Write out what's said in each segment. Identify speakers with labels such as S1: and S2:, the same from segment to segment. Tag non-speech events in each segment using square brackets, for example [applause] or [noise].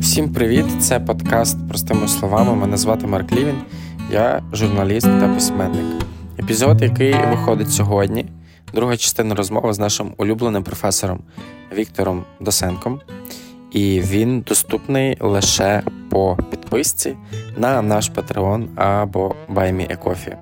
S1: Всім привіт! Це подкаст простими словами. Мене звати Марк Лівін, я журналіст та письменник. Епізод, який виходить сьогодні, друга частина розмови з нашим улюбленим професором Віктором Досенком. І він доступний лише по підписці на наш Patreon або BuyMeACoffee.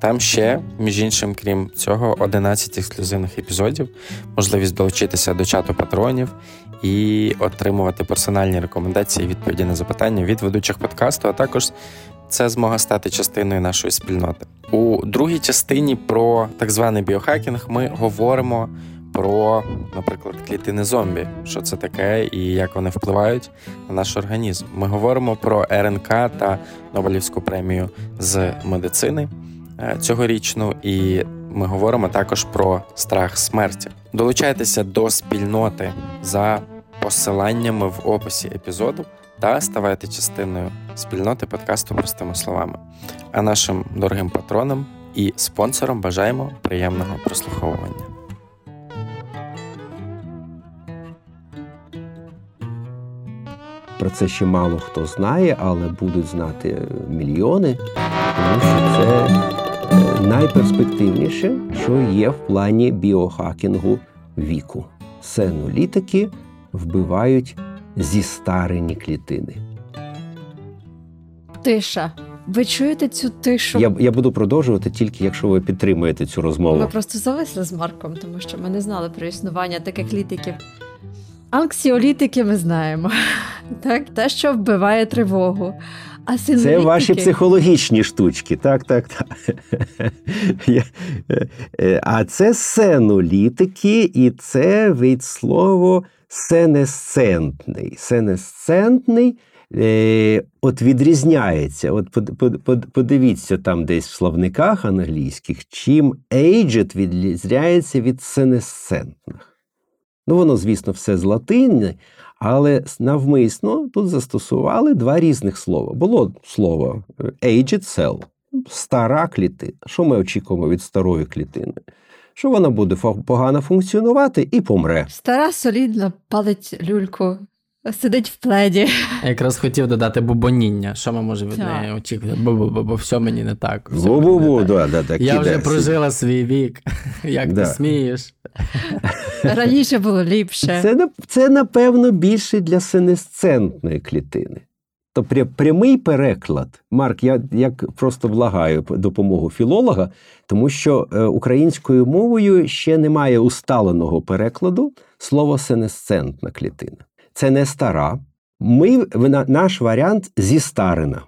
S1: Там ще, між іншим, крім цього, 11 ексклюзивних епізодів, можливість долучитися до чату патронів і отримувати персональні рекомендації, відповіді на запитання від ведучих подкасту, а також це змога стати частиною нашої спільноти. У другій частині про так званий біохакінг ми говоримо про, наприклад, клітини зомбі, що це таке і як вони впливають на наш організм. Ми говоримо про РНК та Нобелівську премію з медицини е, цьогорічну, і ми говоримо також про страх смерті. Долучайтеся до спільноти за посиланнями в описі епізоду та ставайте частиною спільноти подкасту простими словами. А нашим дорогим патронам і спонсорам бажаємо приємного прослуховування.
S2: Про це ще мало хто знає, але будуть знати мільйони, тому що це е, найперспективніше, що є в плані біохакінгу віку. Сенулітики вбивають зістарені клітини.
S3: Тиша. Ви чуєте цю тишу?
S2: Я я буду продовжувати тільки, якщо ви підтримуєте цю розмову.
S3: Ми просто зависли з Марком, тому що ми не знали про існування таких літиків. Анксіолітики ми знаємо. Так, Те, що вбиває тривогу. А
S2: Це ваші психологічні штучки. Так, так, так. [laughs] Е, е, а це сенолітики, і це від слова сенесцентний. Сенесцентний е, от відрізняється. От Подивіться там десь в словниках англійських, чим aged відрізняється від сенесцентних. Ну, воно, звісно, все з латини, але навмисно тут застосували два різних слова. Було слово aged cell, стара клітина. Що ми очікуємо від старої клітини? Що вона буде погано функціонувати і помре.
S3: Стара солідна палить люльку. Сидить в пледі.
S4: Я якраз хотів додати бубоніння. Що ми можемо від неї очікувати? Бо бо все мені не так.
S2: Бу-бу-бу, да, да, так.
S4: Я вже прожила свій вік. [laughs] Як да. ти смієш? [laughs]
S3: Раніше було ліпше.
S2: Це, це, напевно, більше для сенесцентної клітини. То прямий переклад, Марк, я як просто влагаю допомогу філолога, тому що е, українською мовою ще немає усталеного перекладу слова сенесцентна клітина. Це не стара. Ми, Наш варіант зістарена.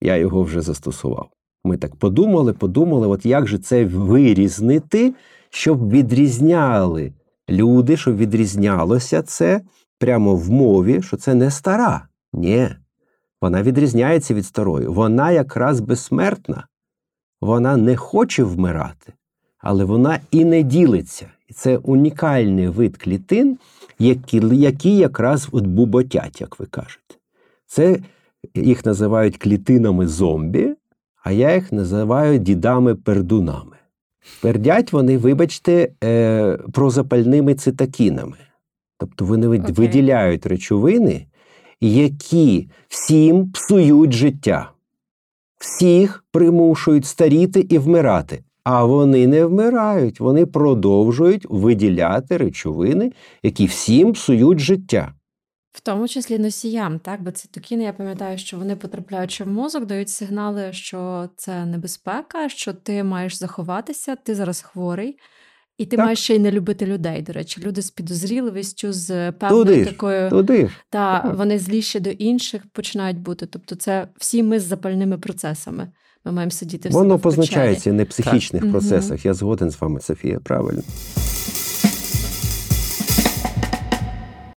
S2: Я його вже застосував. Ми так подумали, подумали, от як же це вирізнити, щоб відрізняли люди, щоб відрізнялося це прямо в мові, що це не стара. Ні. Вона відрізняється від старої. Вона якраз безсмертна. Вона не хоче вмирати, але вона і не ділиться. І це унікальний вид клітин, які які якраз от буботять, як ви кажете. Це їх називають клітинами зомбі, а я їх називаю дідами-пердунами. Пердять вони, вибачте, е, прозапальними цитокінами. Тобто вони okay. виділяють речовини, які всім псують життя, всіх примушують старіти і вмирати. А вони не вмирають, вони продовжують виділяти речовини, які всім псують життя.
S3: В тому числі носіям, так? Бо цитокіни, я пам'ятаю, що вони потрапляючи в мозок, дають сигнали, що це небезпека, що ти маєш заховатися, ти зараз хворий, і ти так. маєш ще й не любити людей. До речі, люди з підозріливістю, з певною туди такою
S2: туди.
S3: та так. вони зліші до інших починають бути. Тобто, це всі ми з запальними процесами. Ми маємо сидіти в
S2: Воно позначається не психічних так. процесах. Я згоден з вами, Софія, правильно.